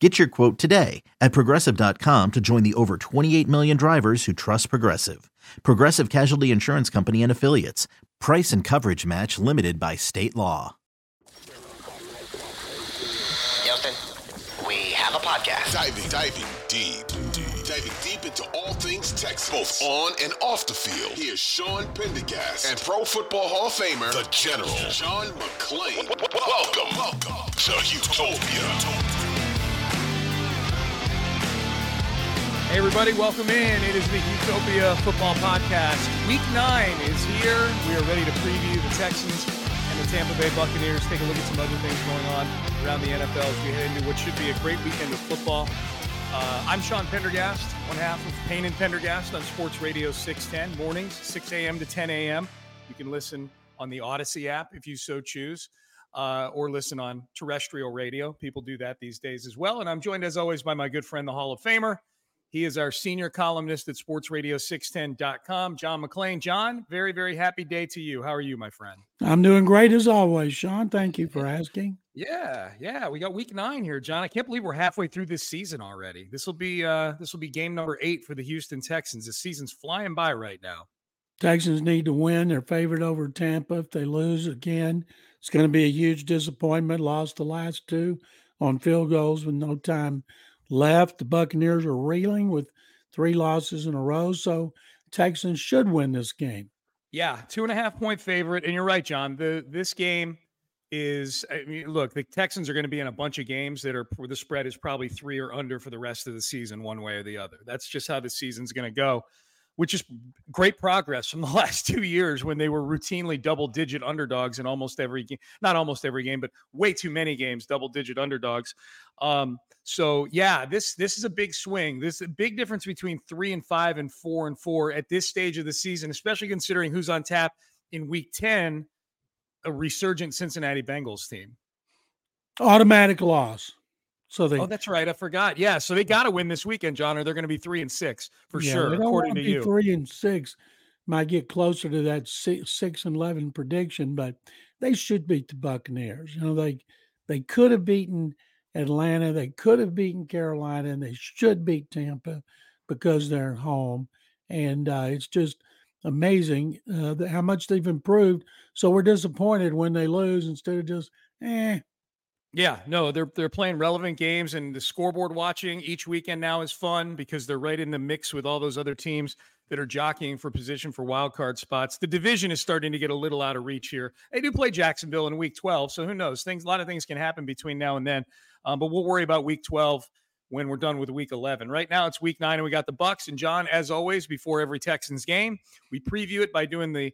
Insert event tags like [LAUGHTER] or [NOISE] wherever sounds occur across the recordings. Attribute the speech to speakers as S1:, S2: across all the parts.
S1: Get your quote today at progressive.com to join the over 28 million drivers who trust Progressive. Progressive Casualty Insurance Company and Affiliates. Price and coverage match limited by state law.
S2: Houston, we have a podcast.
S3: Diving, diving deep, deep, diving deep into all things Texas, both on and off the field. Here's Sean Pendergast and Pro Football Hall of Famer, the General, John McClain. Welcome, welcome to Houtopia.
S4: Hey, everybody, welcome in. It is the Houtopia Football Podcast. Week nine is here. We are ready to preview the Texans and the Tampa Bay Buccaneers. Take a look at some other things going on around the NFL as we head into what should be a great weekend of football. Uh, I'm Sean Pendergast, one half of Payne and Pendergast on Sports Radio 610, mornings, 6 a.m. to 10 a.m. You can listen on the Audacy app if you so choose. Uh, or listen on terrestrial radio. People do that these days as well. And I'm joined, as always, by my good friend, the Hall of Famer, he is our senior columnist at sportsradio610.com, John McClain. John, very, very happy day to you. How are you, my friend?
S5: I'm doing great as always, Sean. Thank you for asking.
S4: Yeah, yeah. We got week nine here, John. I can't believe we're halfway through this season already. This will be uh this will be game number eight for the Houston Texans. The season's flying by right now.
S5: Texans need to win. They're favored over Tampa. If they lose again, it's going to be a huge disappointment. Lost the last two on field goals with no time left. The Buccaneers are reeling with three losses in a row. So Texans should win this game.
S4: Yeah, two and a half point favorite. And you're right, John. The this game is I mean, look, the Texans are going to be in a bunch of games that are where the spread is probably three or under for the rest of the season, one way or the other. That's just how the season's going to go which is great progress from the [LAUGHS] last two years when they were routinely double digit underdogs in almost every game, not almost every game, but way too many games, double digit underdogs. Um, so yeah, this this is a big swing. This is a big difference between three and five and four and four at this stage of the season, especially considering who's on tap in week 10, a resurgent Cincinnati Bengals team.
S5: Automatic loss. So they.
S4: Oh, that's right. I forgot. Yeah. So they got to win this weekend, John, or they're going to be three and six for yeah, sure. according to you,
S5: three and six might get closer to that six, six and eleven prediction, but they should beat the Buccaneers. You know, they they could have beaten Atlanta, they could have beaten Carolina, and they should beat Tampa because they're home. And uh, it's just amazing uh, how much they've improved. So we're disappointed when they lose instead of just eh,
S4: yeah, no, they're they're playing relevant games, and the scoreboard watching each weekend now is fun because they're right in the mix with all those other teams that are jockeying for position for wild card spots. The division is starting to get a little out of reach here. They do play Jacksonville in Week 12, so who knows? Things a lot of things can happen between now and then, um, but we'll worry about Week 12 when we're done with Week 11. Right now, it's Week nine, and we got the Bucks. And John, as always, before every Texans game, we preview it by doing the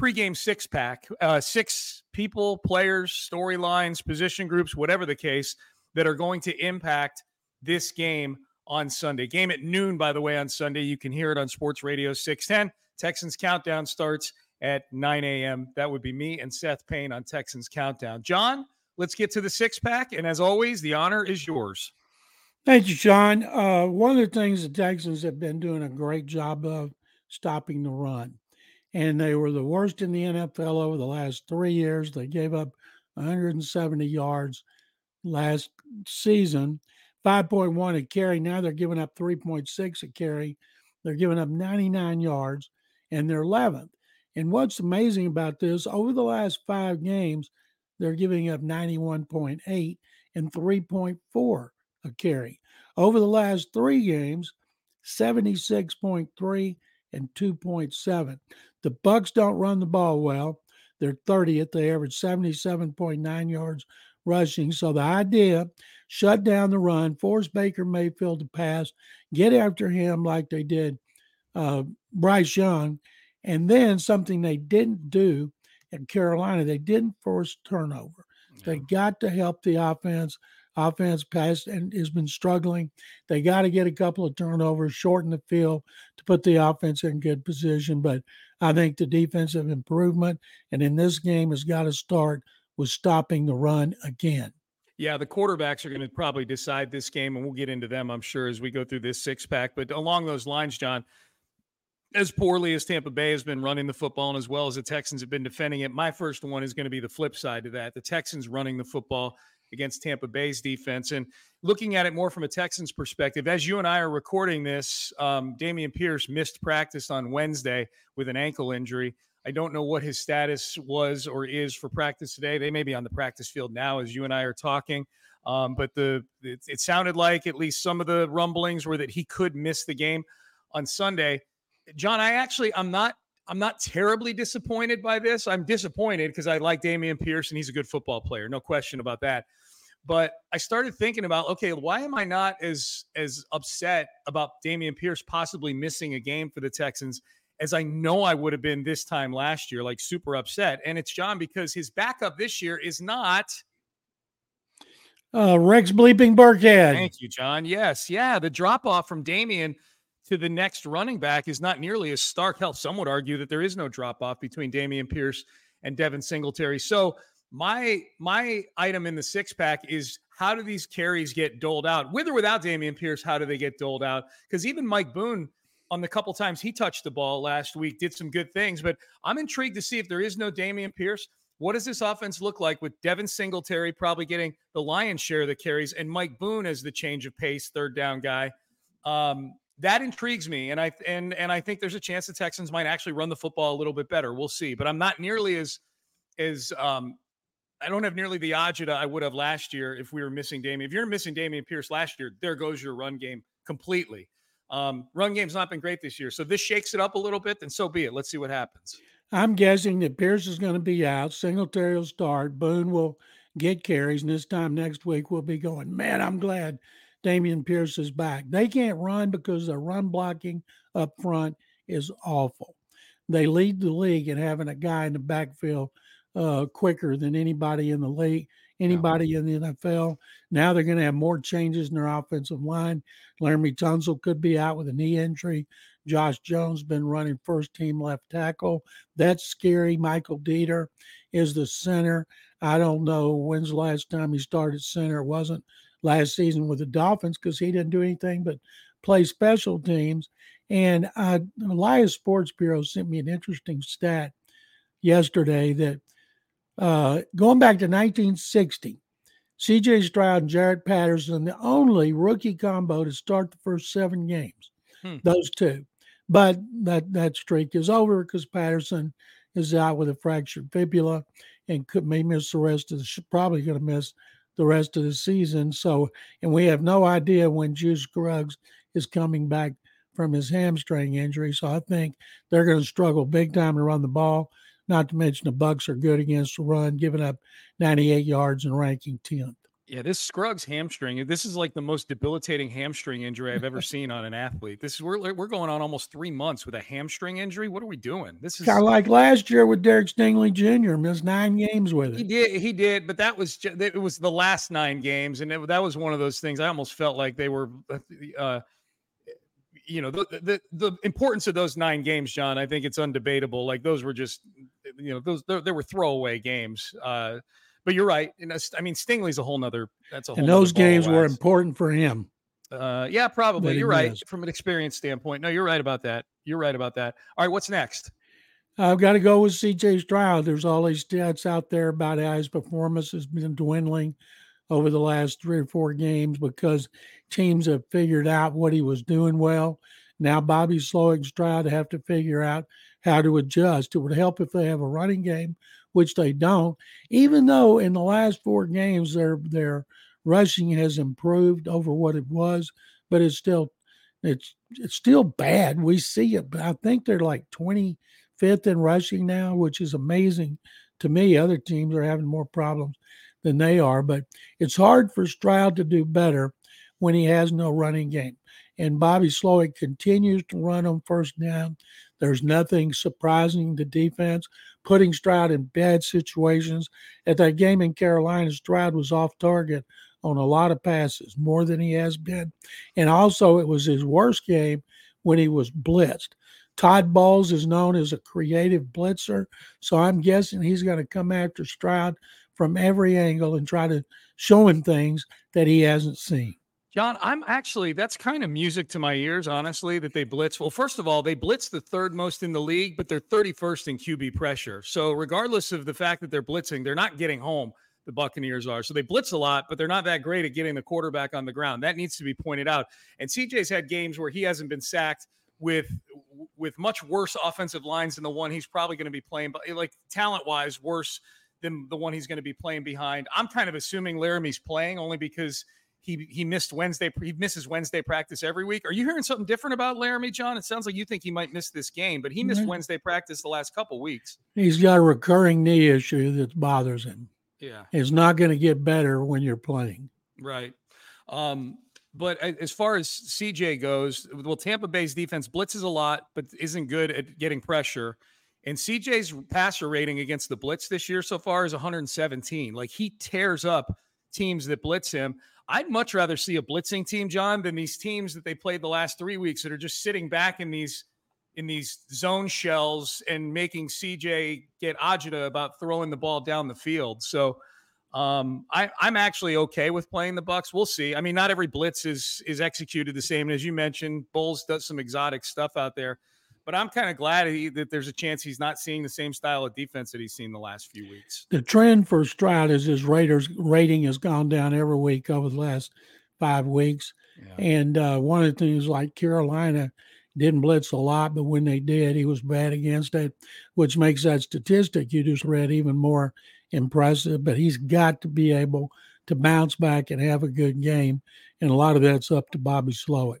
S4: pregame six pack, uh, six people, players, storylines, position groups, whatever the case, that are going to impact this game on Sunday. Game at noon, by the way, on Sunday. You can hear it on Sports Radio 610. Texans Countdown starts at 9 a.m. That would be me and Seth Payne on Texans Countdown. John, let's get to the six pack. And as always, the honor is yours.
S5: Thank you, John. Uh, one of the things the Texans have been doing a great job of stopping the run. And they were the worst in the NFL over the last three years. They gave up 170 yards last season, 5.1 a carry. Now they're giving up 3.6 a carry. They're giving up 99 yards, and they're 11th. And what's amazing about this, over the last five games, they're giving up 91.8 and 3.4 a carry. Over the last three games, 76.3 and 2.7. The Bucks don't run the ball well. They're 30th. They average 77.9 yards rushing. So the idea, shut down the run, force Baker Mayfield to pass, get after him like they did uh, Bryce Young, and then something they didn't do in Carolina, they didn't force turnover. They got to help the offense. Offense passed and has been struggling. They got to get a couple of turnovers, shorten the field to put the offense in good position. But I think the defensive improvement and in this game has got to start with stopping the run again.
S4: Yeah, the quarterbacks are going to probably decide this game, and we'll get into them, I'm sure, as we go through this six pack. But along those lines, John, as poorly as Tampa Bay has been running the football and as well as the Texans have been defending it, my first one is going to be the flip side to that. The Texans running the football against Tampa Bay's defense. And looking at it more from a Texans perspective, as you and I are recording this, um, Dameon Pierce missed practice on Wednesday with an ankle injury. I don't know what his status was or is for practice today. They may be on the practice field now as you and I are talking. Um, but the it, it sounded like at least some of the rumblings were that he could miss the game on Sunday. John, I actually I'm not I'm not terribly disappointed by this. I'm disappointed because I like Dameon Pierce and he's a good football player, no question about that. But I started thinking about, okay, why am I not as as upset about Dameon Pierce possibly missing a game for the Texans as I know I would have been this time last year, like super upset. And it's John because his backup this year is not
S5: uh, Rex Bleeping Burkhead.
S4: Thank you, John. Yes, yeah. The drop off from Dameon to the next running back is not nearly as stark. Hell, some would argue that there is no drop off between Dameon Pierce and Devin Singletary. So my my item in the six pack is how do these carries get doled out with or without Dameon Pierce? How do they get doled out? Because even Mike Boone on the couple times he touched the ball last week did some good things. But I'm intrigued to see if there is no Dameon Pierce. What does this offense look like with Devin Singletary probably getting the lion's share of the carries and Mike Boone as the change of pace third down guy? Um, that intrigues me, and I and and I think there's a chance the Texans might actually run the football a little bit better. We'll see, but I'm not nearly as as um, I don't have nearly the agita I would have last year if we were missing Dameon. If you're missing Dameon Pierce last year, there goes your run game completely. Um, run game's not been great this year, so this shakes it up a little bit. Then so be it. Let's see what happens.
S5: I'm guessing that Pierce is going to be out. Singletary will start. Boone will get carries, and this time next week we'll be going. Man, I'm glad Dameon Pierce is back. They can't run because their run blocking up front is awful. They lead the league in having a guy in the backfield uh, quicker than anybody in the league, anybody in the NFL. Now they're going to have more changes in their offensive line. Laremy Tunsil could be out with a knee injury. Josh Jones been running first team left tackle. That's scary. Michael Deiter is the center. I don't know when's the last time he started center. It wasn't last season with the Dolphins because he didn't do anything but play special teams. And uh, Elias Sports Bureau sent me an interesting stat yesterday that uh, going back to 1960, CJ Stroud and Jarrett Patterson, the only rookie combo to start the first seven games. Hmm. Those two. But that, that streak is over because Patterson is out with a fractured fibula and could may miss the rest of the probably going to miss the rest of the season. So, and we have no idea when Juice Scruggs is coming back from his hamstring injury. So I think they're going to struggle big time to run the ball. Not to mention the Bucks are good against the run, giving up 98 yards and ranking 10th.
S4: Yeah, this Scruggs hamstring. This is like the most debilitating hamstring injury I've ever seen on an athlete. This is we're we're going on almost three months with a hamstring injury. What are we doing? This is
S5: kind of like last year with Derek Stingley Jr. Missed nine games with it.
S4: He did, he did, but that was it was the last nine games, and it, that was one of those things. I almost felt like they were, uh, uh you know, the, the the importance of those nine games, John. I think it's undebatable. Like those were just, you know, those there were throwaway games. Uh, but you're right. And I mean, Stingley's a whole nother. That's a whole.
S5: And those games were important for him.
S4: Uh, yeah, probably. You're right from an experience standpoint. No, you're right about that. You're right about that. All right, what's next?
S5: I've got to go with CJ Stroud. There's all these stats out there about how his performance has been dwindling over the last three or four games because teams have figured out what he was doing well. Now Bobby Slowik Stroud have to figure out how to adjust. It would help if they have a running game, which they don't. Even though in the last four games their their rushing has improved over what it was, but it's still it's it's still bad. We see it, but I think they're like 25th in rushing now, which is amazing to me. Other teams are having more problems than they are, but it's hard for Stroud to do better when he has no running game. And Bobby Slowik continues to run on first down. There's nothing surprising the defense, putting Stroud in bad situations. At that game in Carolina, Stroud was off target on a lot of passes, more than he has been. And also, it was his worst game when he was blitzed. Todd Bowles is known as a creative blitzer, so I'm guessing he's going to come after Stroud from every angle and try to show him things that he hasn't seen.
S4: John, I'm actually that's kind of music to my ears, honestly, that they blitz. Well, first of all, they blitz the third most in the league, but they're 31st in QB pressure. So, regardless of the fact that they're blitzing, they're not getting home. The Buccaneers are. So they blitz a lot, but they're not that great at getting the quarterback on the ground. That needs to be pointed out. And CJ's had games where he hasn't been sacked with with much worse offensive lines than the one he's probably going to be playing, but like talent wise, worse than the one he's going to be playing behind. I'm kind of assuming Laremy's playing only because he he missed Wednesday. He misses Wednesday practice every week. Are you hearing something different about Laremy, John? It sounds like you think he might miss this game, but he missed mm-hmm. Wednesday practice the last couple weeks.
S5: He's got a recurring knee issue that bothers him.
S4: Yeah,
S5: it's not going to get better when you're playing.
S4: Right. Um, but as far as CJ goes, well, Tampa Bay's defense blitzes a lot, but isn't good at getting pressure. And CJ's passer rating against the blitz this year so far is 117. Like he tears up teams that blitz him. I'd much rather see a blitzing team, John, than these teams that they played the last three weeks that are just sitting back in these in these zone shells and making CJ get agita about throwing the ball down the field. So um, I, I'm actually okay with playing the Bucks. We'll see. I mean, not every blitz is is executed the same. As you mentioned, Bowles does some exotic stuff out there but I'm kind of glad he, that there's a chance he's not seeing the same style of defense that he's seen the last few weeks.
S5: The trend for Stroud is his Raiders rating has gone down every week over the last five weeks. Yeah. And uh, one of the things like Carolina didn't blitz a lot, but when they did, he was bad against it, which makes that statistic you just read even more impressive. But he's got to be able to bounce back and have a good game. And a lot of that's up to Bobby Slowik.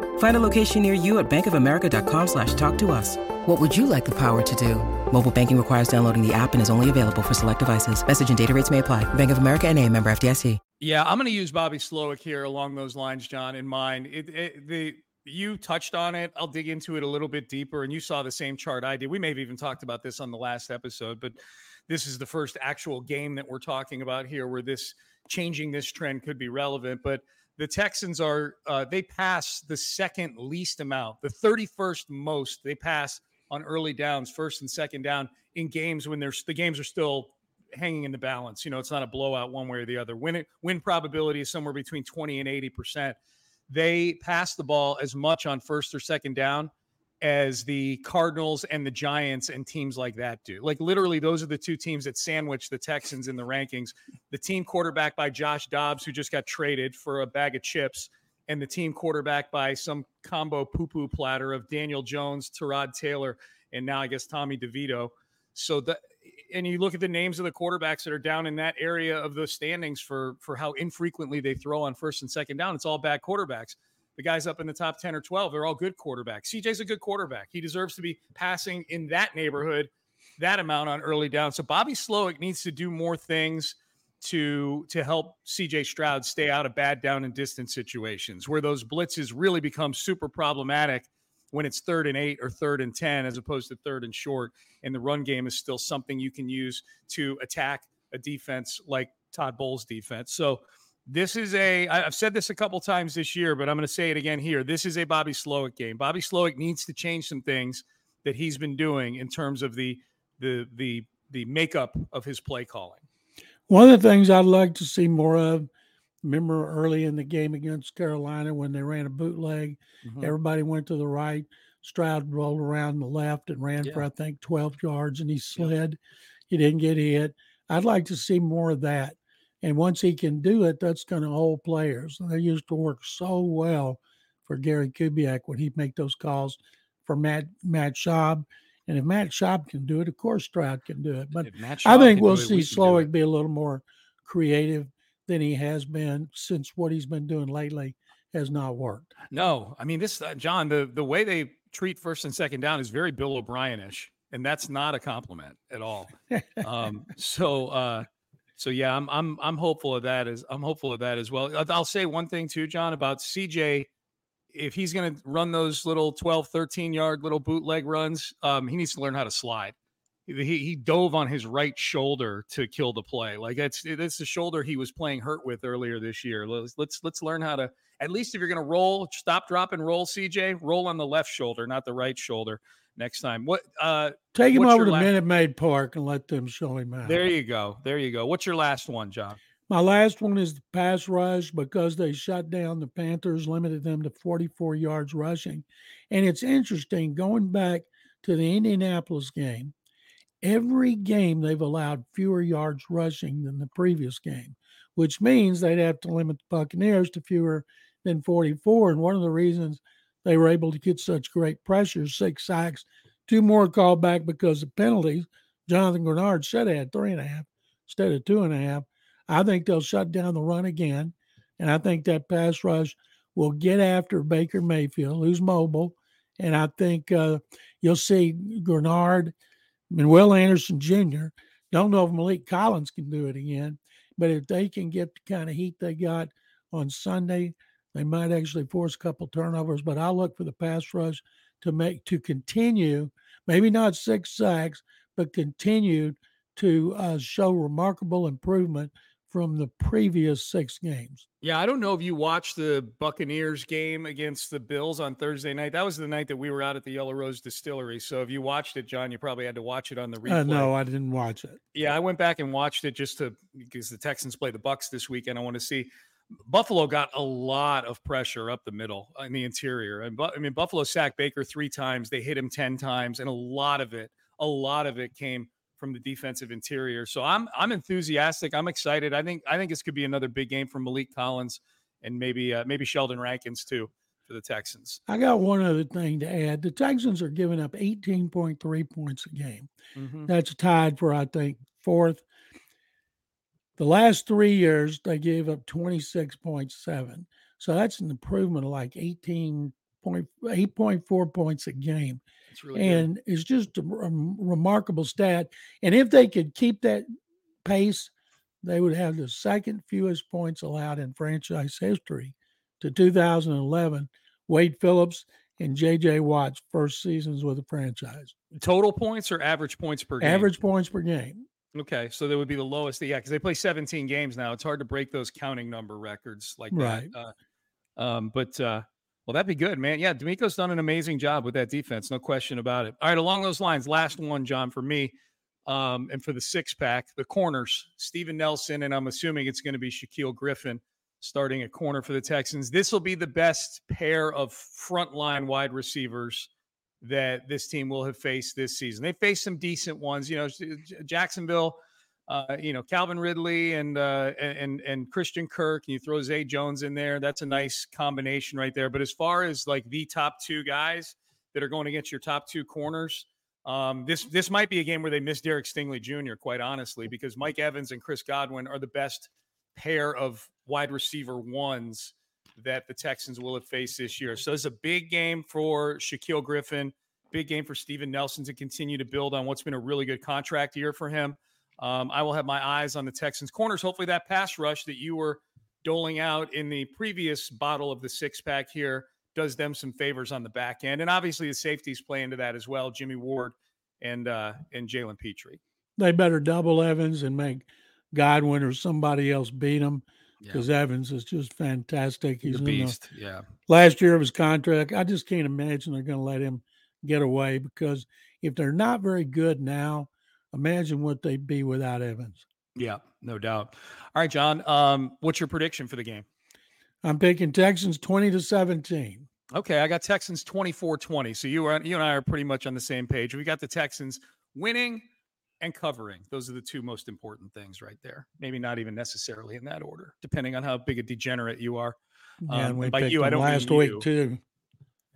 S6: Find a location near you at bankofamerica.com slash talk to us. What would you like the power to do? Mobile banking requires downloading the app and is only available for select devices. Message and data rates may apply. Bank of America and a member FDIC.
S4: Yeah, I'm going to use Bobby Slowik here along those lines, John, in mind. It, it, the You touched on it. I'll dig into it a little bit deeper. And you saw the same chart I did. We may have even talked about this on the last episode, but this is the first actual game that we're talking about here where this changing this trend could be relevant. But – the Texans are uh, they pass the second least amount, the 31st most they pass on early downs, first and second down in games when there's the games are still hanging in the balance. You know, it's not a blowout one way or the other. Win win probability is somewhere between 20 and 80 percent. They pass the ball as much on first or second down as the Cardinals and the Giants and teams like that do. Like literally, those are the two teams that sandwich the Texans in the rankings. The team quarterback by Josh Dobbs, who just got traded for a bag of chips, and the team quarterback by some combo poo poo platter of Daniel Jones, Tyrod Taylor, and now I guess Tommy DeVito. So the and you look at the names of the quarterbacks that are down in that area of the standings for for how infrequently they throw on first and second down. It's all bad quarterbacks. The guys up in the top 10 or 12, they're all good quarterbacks. CJ's a good quarterback. He deserves to be passing in that neighborhood that amount on early down. So Bobby Slowik needs to do more things to to help CJ Stroud stay out of bad down and distance situations where those blitzes really become super problematic when it's third and eight or third and 10 as opposed to third and short. And the run game is still something you can use to attack a defense like Todd Bowles' defense. So this is a I've said this a couple times this year, but I'm going to say it again here. This is a Bobby Slowik game. Bobby Slowik needs to change some things that he's been doing in terms of the the the the makeup of his play calling.
S5: One of the things I'd like to see more of, remember early in the game against Carolina when they ran a bootleg, mm-hmm. everybody went to the right. Stroud rolled around the left and ran yeah. for I think 12 yards and he slid. Yeah. He didn't get hit. I'd like to see more of that. And once he can do it, that's going to hold players. And They used to work so well for Gary Kubiak when he'd make those calls for Matt Matt Schaub. And if Matt Schaub can do it, of course Stroud can do it. But I think we'll see we Slowik be a little more creative than he has been since what he's been doing lately has not worked.
S4: No, I mean this, uh, John. The the way they treat first and second down is very Bill O'Brien-ish, and that's not a compliment at all. [LAUGHS] um, so uh, so yeah, I'm I'm I'm hopeful of that as I'm hopeful of that as well. I'll say one thing too, John, about CJ. If he's going to run those little 12, 13 yard little bootleg runs, um, he needs to learn how to slide. He, he dove on his right shoulder to kill the play. Like that's that's the shoulder he was playing hurt with earlier this year. Let's let's, let's learn how to at least if you're going to roll, stop, drop, and roll. CJ, roll on the left shoulder, not the right shoulder next time. What uh
S5: take him over to last... Minute Maid Park and let them show him out.
S4: There you go. There you go. What's your last one, John?
S5: My last one is the pass rush because they shut down the Panthers, limited them to 44 yards rushing. And it's interesting going back to the Indianapolis game, every game they've allowed fewer yards rushing than the previous game, which means they'd have to limit the Buccaneers to fewer than 44. And one of the reasons they were able to get such great pressure, six sacks, two more called back because of penalties. Jonathan Greenard should have had three and a half instead of two and a half. I think they'll shut down the run again. And I think that pass rush will get after Baker Mayfield, who's mobile. And I think uh, you'll see Greenard and Will Anderson Jr. Don't know if Maliek Collins can do it again, but if they can get the kind of heat they got on Sunday, they might actually force a couple turnovers, but I'll look for the pass rush to make to continue, maybe not six sacks, but continue to uh, show remarkable improvement from the previous six games.
S4: Yeah, I don't know if you watched the Buccaneers game against the Bills on Thursday night. That was the night that we were out at the Yellow Rose Distillery. So if you watched it, John, you probably had to watch it on the replay.
S5: Uh, no, I didn't watch it.
S4: Yeah, I went back and watched it just to because the Texans play the Bucks this weekend. I want to see Buffalo got a lot of pressure up the middle in the interior. And I mean, Buffalo sacked Baker three times. They hit him 10 times. And a lot of it, a lot of it came from the defensive interior. So I'm I'm enthusiastic. I'm excited. I think I think this could be another big game for Maliek Collins and maybe uh, maybe Sheldon Rankins too for the Texans.
S5: I got one other thing to add. The Texans are giving up 18.3 points a game. Mm-hmm. That's tied for I think fourth the last three years, they gave up 26.7. So that's an improvement of like 18 point, 8.4 points a game. Really and good. it's just a, a remarkable stat. And if they could keep that pace, they would have the second fewest points allowed in franchise history to 2011. Wade Phillips and J.J. Watt's first seasons with the franchise.
S4: Total points or average points per game?
S5: Average points per game.
S4: Okay, so that would be the lowest. Yeah, because they play 17 games now. It's hard to break those counting number records like right. that. Uh, um, but uh, well, that'd be good, man. Yeah, DeMeco's done an amazing job with that defense, no question about it. All right, along those lines, last one, John, for me, um, and for the six pack, the corners, Steven Nelson, and I'm assuming it's going to be Shaquill Griffin starting at corner for the Texans. This will be the best pair of frontline wide receivers that this team will have faced this season. They faced some decent ones, you know, Jacksonville, uh, you know, Calvin Ridley and uh, and and Christian Kirk. And you throw Zay Jones in there. That's a nice combination right there. But as far as like the top two guys that are going against your top two corners, um, this this might be a game where they miss Derek Stingley Jr. Quite honestly, because Mike Evans and Chris Godwin are the best pair of wide receiver ones that the Texans will have faced this year. So it's a big game for Shaquill Griffin, big game for Steven Nelson to continue to build on what's been a really good contract year for him. Um, I will have my eyes on the Texans corners. Hopefully, that pass rush that you were doling out in the previous bottle of the six pack here does them some favors on the back end. And obviously, the safeties play into that as well. Jimmy Ward and uh, and Jalen Pitre.
S5: They better double Evans and make Godwin or somebody else beat them because yeah. Evans is just fantastic.
S4: He's a beast. The, yeah.
S5: Last year of his contract, I just can't imagine they're going to let him get away because if they're not very good now, imagine what they'd be without Evans.
S4: Yeah, no doubt. All right, John. Um, what's your prediction for the game?
S5: I'm picking Texans 20 to 17.
S4: Okay, I got Texans 24-20. So you are you and I are pretty much on the same page. We got the Texans winning and covering. Those are the two most important things right there. Maybe not even necessarily in that order, depending on how big a degenerate you are.
S5: Yeah, um, by you, I don't last week you. too.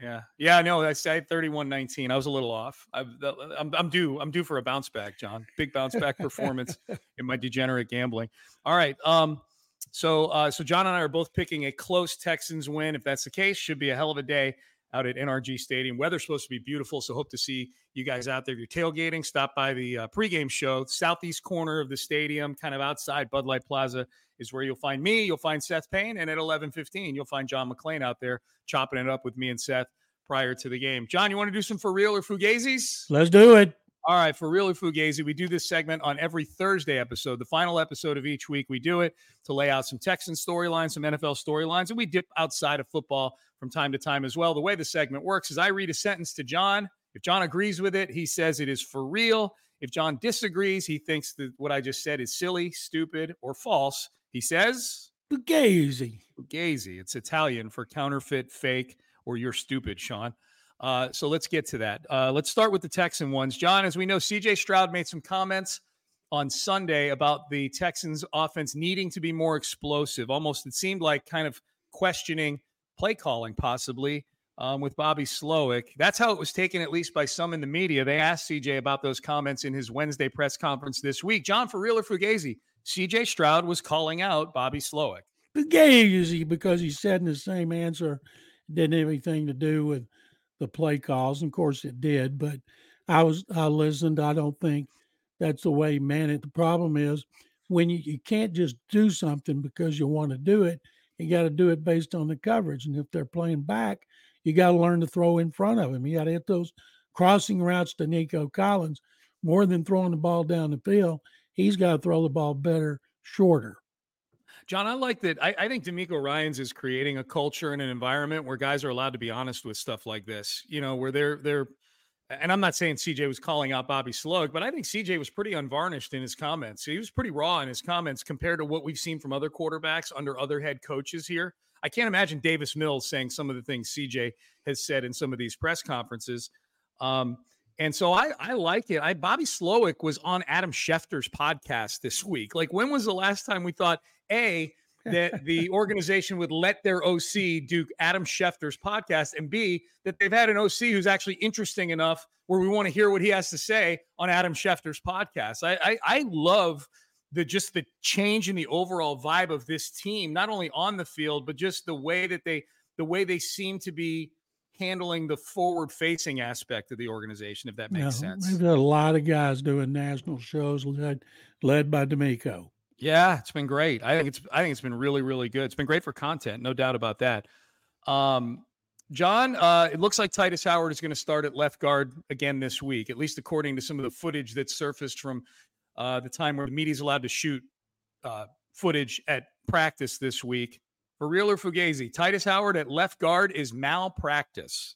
S4: Yeah, yeah, no, I said 31-19. I was a little off. i am I'm due. I'm due for a bounce back, John. Big bounce back performance [LAUGHS] in my degenerate gambling. All right. Um, so, uh, so John and I are both picking a close Texans win. If that's the case, should be a hell of a day out at NRG Stadium. Weather's supposed to be beautiful, so hope to see you guys out there. If you're tailgating, stop by the uh, pregame show, southeast corner of the stadium, kind of outside Bud Light Plaza is where you'll find me. You'll find Seth Payne, and at 11:15, you'll find John McClain out there chopping it up with me and Seth prior to the game. John, you want to do some for real or fugazis?
S5: Let's do it.
S4: All right, for Real or Fugazi, we do this segment on every Thursday episode, the final episode of each week. We do it to lay out some Texan storylines, some NFL storylines, and we dip outside of football from time to time as well. The way the segment works is I read a sentence to John. If John agrees with it, he says it is for real. If John disagrees, he thinks that what I just said is silly, stupid, or false. He says
S5: Fugazi.
S4: Fugazi. It's Italian for counterfeit, fake, or you're stupid, Sean. Uh, so let's get to that. Uh, let's start with the Texan ones. John, as we know, CJ Stroud made some comments on Sunday about the Texans offense needing to be more explosive. Almost, it seemed like kind of questioning play calling, possibly um, with Bobby Slowik. That's how it was taken, at least by some in the media. They asked CJ about those comments in his Wednesday press conference this week. John, for real or Fugazi, CJ Stroud was calling out Bobby Slowik.
S5: Fugazi, because he said in the same answer, didn't have anything to do with the play calls. Of course, it did, but I was I listened. I don't think that's the way man it. The problem is when you, you can't just do something because you want to do it. You got to do it based on the coverage. And if they're playing back, you got to learn to throw in front of him. You got to hit those crossing routes to Nico Collins more than throwing the ball down the field. He's got to throw the ball better, shorter.
S4: John, I like that. I, I think DeMeco Ryans is creating a culture and an environment where guys are allowed to be honest with stuff like this. You know, where they're they're and I'm not saying CJ was calling out Bobby Slug, but I think CJ was pretty unvarnished in his comments. He was pretty raw in his comments compared to what we've seen from other quarterbacks under other head coaches here. I can't imagine Davis Mills saying some of the things CJ has said in some of these press conferences. Um, and so I, I like it. I Bobby Slowik was on Adam Schefter's podcast this week. Like, when was the last time we thought a that the organization would let their OC do Adam Schefter's podcast, and B that they've had an OC who's actually interesting enough where we want to hear what he has to say on Adam Schefter's podcast. I I, I love the just the change in the overall vibe of this team, not only on the field but just the way that they the way they seem to be handling the forward facing aspect of the organization, if that makes yeah, sense.
S5: We've got a lot of guys doing national shows led led by DeMeco.
S4: Yeah, it's been great. I think it's I think it's been really really good. It's been great for content, no doubt about that. Um, John, uh, it looks like Tytus Howard is going to start at left guard again this week, at least according to some of the footage that surfaced from uh, the time where the media is allowed to shoot uh, footage at practice this week. For real or Fugazi, Tytus Howard at left guard is malpractice.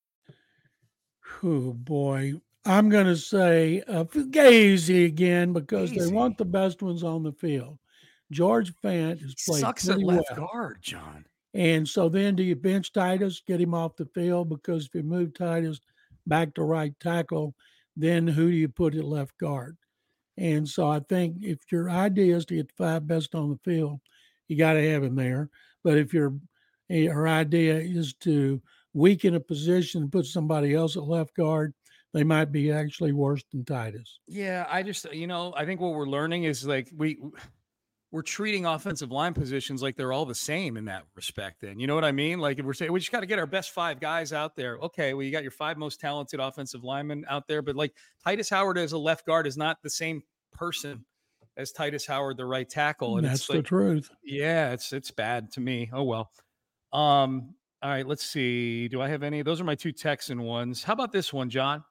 S5: Oh boy, I'm going to say uh, Fugazi again because they want the best ones on the field. George Fant has played
S4: sucks
S5: at
S4: left
S5: well.
S4: guard, John.
S5: And so then do you bench Tytus, get him off the field? Because if you move Tytus back to right tackle, then who do you put at left guard? And so I think if your idea is to get the five best on the field, you got to have him there. But if your your idea is to weaken a position and put somebody else at left guard, they might be actually worse than Tytus.
S4: Yeah, I just you know I think what we're learning is like we we're treating offensive line positions like they're all the same in that respect. Then you know what I mean? Like if we're saying we just got to get our best five guys out there. Okay, well you got your five most talented offensive linemen out there, but like Tytus Howard as a left guard is not the same person as Tytus Howard, the right tackle.
S5: And that's the truth.
S4: Yeah, it's it's bad to me. Oh well. Um. All right. Let's see. Do I have any? Those are my two Texan ones. How about this one, John?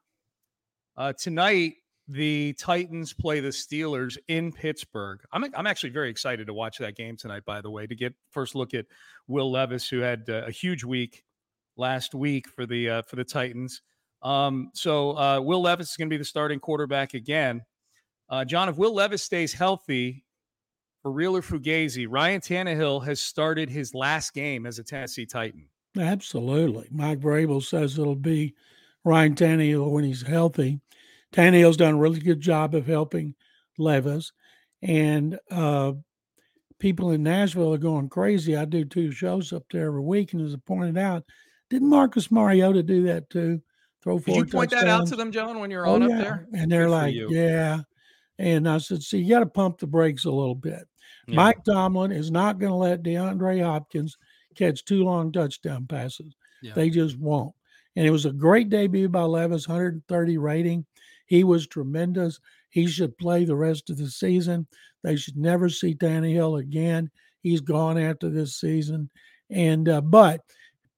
S4: Uh, tonight the Titans play the Steelers in Pittsburgh. I'm I'm actually very excited to watch that game tonight. By the way, to get first look at Will Levis, who had uh, a huge week last week for the uh, for the Titans. Um, so uh, Will Levis is going to be the starting quarterback again. Uh, John, if Will Levis stays healthy, for real or Fugazi, Ryan Tannehill has started his last game as a Tennessee Titan.
S5: Absolutely, Mike Vrabel says it'll be Ryan Tannehill when he's healthy. Tannehill's done a really good job of helping Levis, and uh, people in Nashville are going crazy. I do two shows up there every week, and as I pointed out, didn't Marcus Mariota do that too?
S4: Throw four. Did you point touchdowns? that out to them, John, when you're
S5: oh,
S4: on
S5: yeah.
S4: up there?
S5: And they're
S4: Good
S5: like, "Yeah." And I said, "See, you got to pump the brakes a little bit." Yeah. Mike Tomlin is not going to let DeAndre Hopkins catch two long touchdown passes. Yeah. They just won't. And it was a great debut by Levis, 130 rating. He was tremendous. He should play the rest of the season. They should never see Tannehill again. He's gone after this season. And uh, but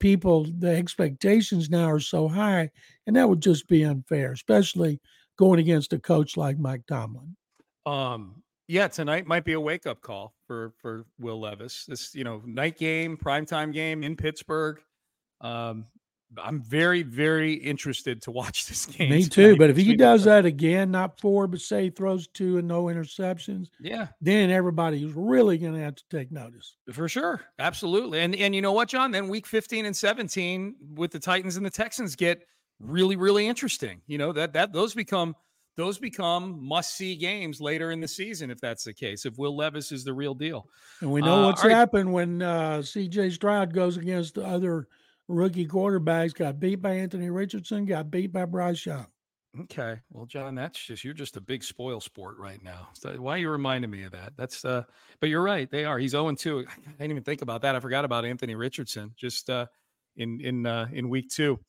S5: people, the expectations now are so high, and that would just be unfair, especially going against a coach like Mike Tomlin.
S4: Um, yeah, tonight might be a wake up call for for Will Levis. This, you know, night game, primetime game in Pittsburgh. Um, I'm very, very interested to watch [LAUGHS] this game.
S5: Me too. But if he does that again, not four, but say he throws two and no interceptions,
S4: yeah,
S5: then everybody everybody's really going to have to take notice.
S4: For sure, absolutely. And and you know what, John? Then week 15 and 17 with the Titans and the Texans get really, really interesting. You know that that those become those become must see games later in the season if that's the case. If Will Levis is the real deal,
S5: and we know uh, what's happened right. when uh, C.J. Stroud goes against the other rookie quarterbacks, got beat by Anthony Richardson, got beat by Bryce Young.
S4: Okay. Well, John, that's just you're just a big spoil sport right now. So why are you reminding me of that? That's uh but you're right, they are. He's 0 2. I didn't even think about that. I forgot about Anthony Richardson just uh in in uh in week two.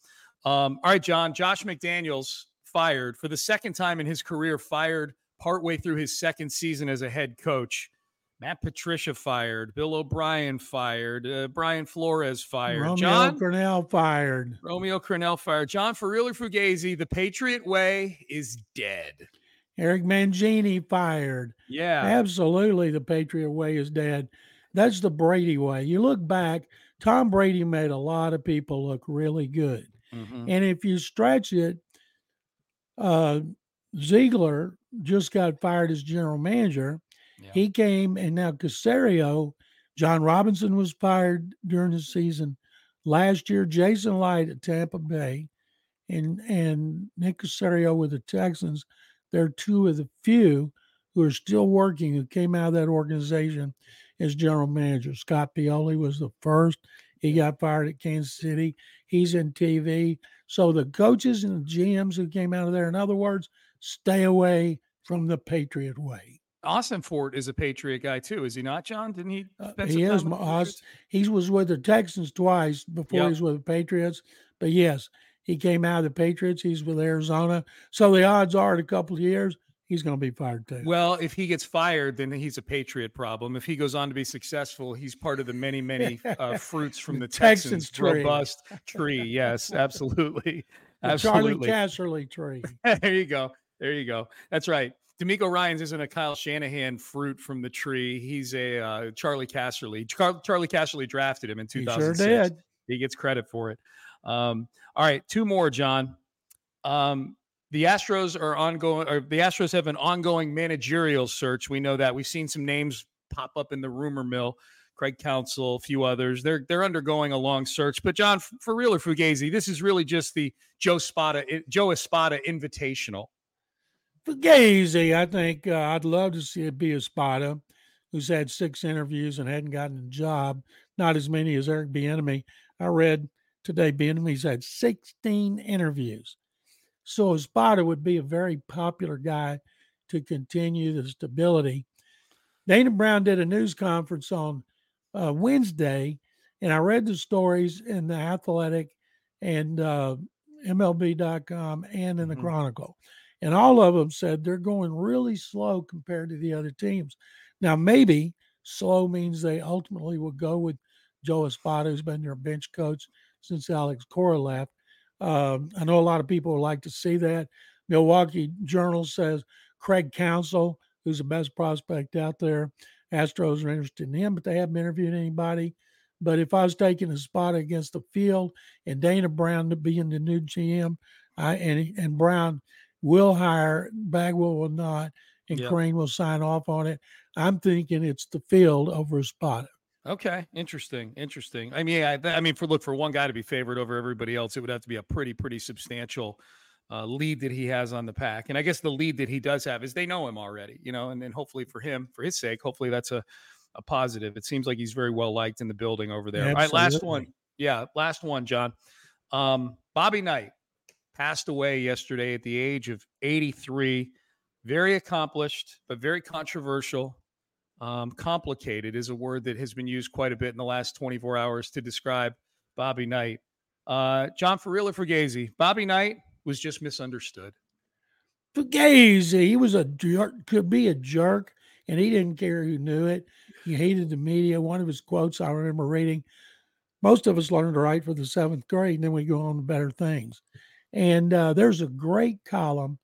S4: Um, all right, John, Josh McDaniels fired for the second time in his career, fired partway through his second season as a head coach. Matt Patricia fired. Bill O'Brien fired. Uh, Brian Flores fired.
S5: Romeo
S4: John
S5: Crennel fired.
S4: Romeo Crennel fired. John for real Fugazi, the Patriot way is dead.
S5: Eric Mangini fired.
S4: Yeah.
S5: Absolutely, the Patriot way is dead. That's the Brady way. You look back, Tom Brady made a lot of people look really good. Mm-hmm. And if you stretch it, uh, Ziegler just got fired as general manager yeah. He came, and now Caserio, Jon Robinson was fired during the season. Last year, Jason Licht at Tampa Bay and and Nick Caserio with the Texans. They're two of the few who are still working who came out of that organization as general manager. Scott Pioli was the first. He got fired at Kansas City. He's in TV. So the coaches and the GMs who came out of there, in other words, stay away from the Patriot way.
S4: Ossenfort is a Patriot guy too, is he not, John? Didn't he?
S5: Uh, he is. He was with the Texans twice before yep. he was with the Patriots. But yes, he came out of the Patriots. He's with Arizona. So the odds are in a couple of years, he's going to be fired too.
S4: Well, if he gets fired, then he's a Patriot problem. If he goes on to be successful, he's part of the many, many uh, fruits from the, the [LAUGHS] Texans, Texans tree. robust tree. [LAUGHS] Yes, absolutely. [LAUGHS] absolutely.
S5: Charley Casserly tree.
S4: there you go. There you go. That's right. DeMeco Ryans isn't a Kyle Shanahan fruit from the tree. He's a uh, Charley Casserly. Char- Charley Casserly drafted him in 2006. He sure did. He gets credit for it. Um, all right, two more, John. Um, the Astros are ongoing, or the Astros have an ongoing managerial search. We know that. We've seen some names pop up in the rumor mill. Craig Counsell, a few others. They're they're undergoing a long search. But John, for real or Fugazi, this is really just the Joe Espada Joe Espada Invitational.
S5: Fugazi, I think uh, I'd love to see it be Espada, who's had six interviews and hadn't gotten a job. Not as many as Eric Bieniemy. I read today Bieniemy's had 16 interviews. So Espada would be a very popular guy to continue the stability. Dana Brown did a news conference on uh, Wednesday, and I read the stories in the Athletic and uh, MLB.com and in the mm-hmm. Chronicle. And all of them said they're going really slow compared to the other teams. Now, maybe slow means they ultimately will go with Joe Espada, who's been their bench coach since Alex Cora left. Um, I know a lot of people would like to see that. Milwaukee Journal says Craig Counsell, who's the best prospect out there, Astros are interested in him, but they haven't interviewed anybody. But if I was taking a spot against the field and Dana Brown to be in the new GM, I and and Brown will hire, Bagwell will not, and yep. Crane will sign off on it. I'm thinking it's the field over Espada.
S4: Okay, interesting, interesting. I mean, I, I, mean, for look for one guy to be favored over everybody else, it would have to be a pretty, pretty substantial uh, lead that he has on the pack. And I guess the lead that he does have is they know him already, you know, and then hopefully for him, for his sake, hopefully that's a a positive. It seems like he's very well liked in the building over there. Absolutely. All right, last one. Yeah, last one, John. Um, Bobby Knight passed away yesterday at the age of 83. Very accomplished, but very controversial. Um, complicated is a word that has been used quite a bit in the last 24 hours to describe Bobby Knight. Uh, John, or Fugazi, Bobby Knight was just misunderstood.
S5: Fugazi, he was a jerk, could be a jerk, and he didn't care who knew it. He hated the media. One of his quotes I remember reading most of us learn to write for the seventh grade, and then we go on to better things. And uh, there's a great column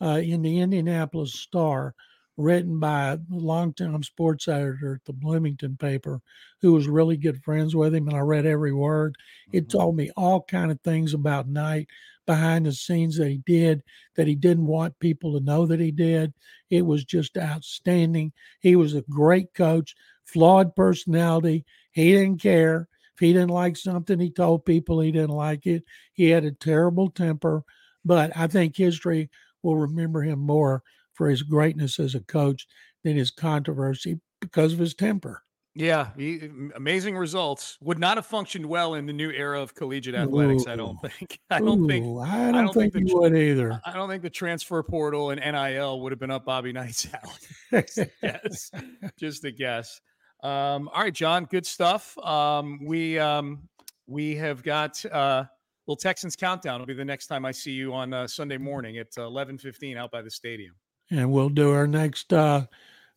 S5: uh, in the Indianapolis Star written by a longtime sports editor at the Bloomington paper who was really good friends with him and I read every word. It mm-hmm. told me all kind of things about Knight behind the scenes that he did that he didn't want people to know that he did. It was just outstanding. He was a great coach, flawed personality. He didn't care. If he didn't like something, he told people he didn't like it. He had a terrible temper, but I think history will remember him more for his greatness as a coach than his controversy because of his temper.
S4: Yeah, he, amazing results. Would not have functioned well in the new era of collegiate athletics. Ooh. I don't think. I don't Ooh, think. [LAUGHS]
S5: I don't, I don't think, think the, would either.
S4: I don't think the transfer portal and NIL would have been up Bobby Knight's alley. [LAUGHS] yes, [LAUGHS] just a guess. Um, all right, John. Good stuff. Um, we um, we have got uh, little Texans countdown. It'll be the next time I see you on uh, Sunday morning at uh, eleven fifteen out by the stadium
S5: and we'll do our next uh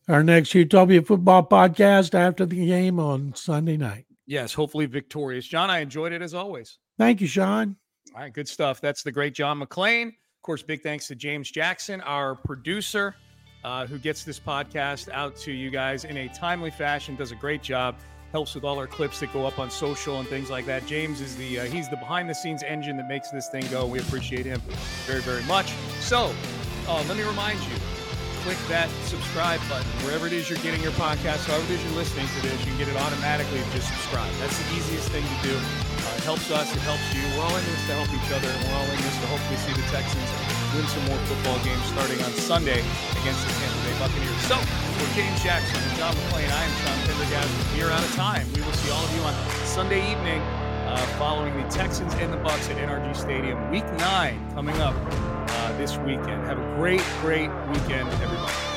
S5: our next Houtopia football podcast after the game on Sunday night.
S4: Yes, hopefully victorious. John, I enjoyed it as always.
S5: Thank you, Sean.
S4: All right, good stuff. That's the great John McClain. Of course, big thanks to James Jackson, our producer, uh, who gets this podcast out to you guys in a timely fashion, does a great job, helps with all our clips that go up on social and things like that. James is the uh, he's the behind the scenes engine that makes this thing go. We appreciate him very very much. So, uh, let me remind you click that subscribe button wherever it is you're getting your podcast. However it is you're listening to this, you can get it automatically and just subscribe. That's the easiest thing to do. Uh, it helps us, it helps you. We're all in this to help each other, and we're all in this to hopefully see the Texans win some more football games starting on Sunday against the Tampa Bay Buccaneers. So, for James Jackson and John McClain, I am Sean Pendergast. We're out of time. We will see all of you on Sunday evening uh, following the Texans and the Bucs at NRG Stadium. Week nine coming up Uh, this weekend. Have a great, great weekend, everybody.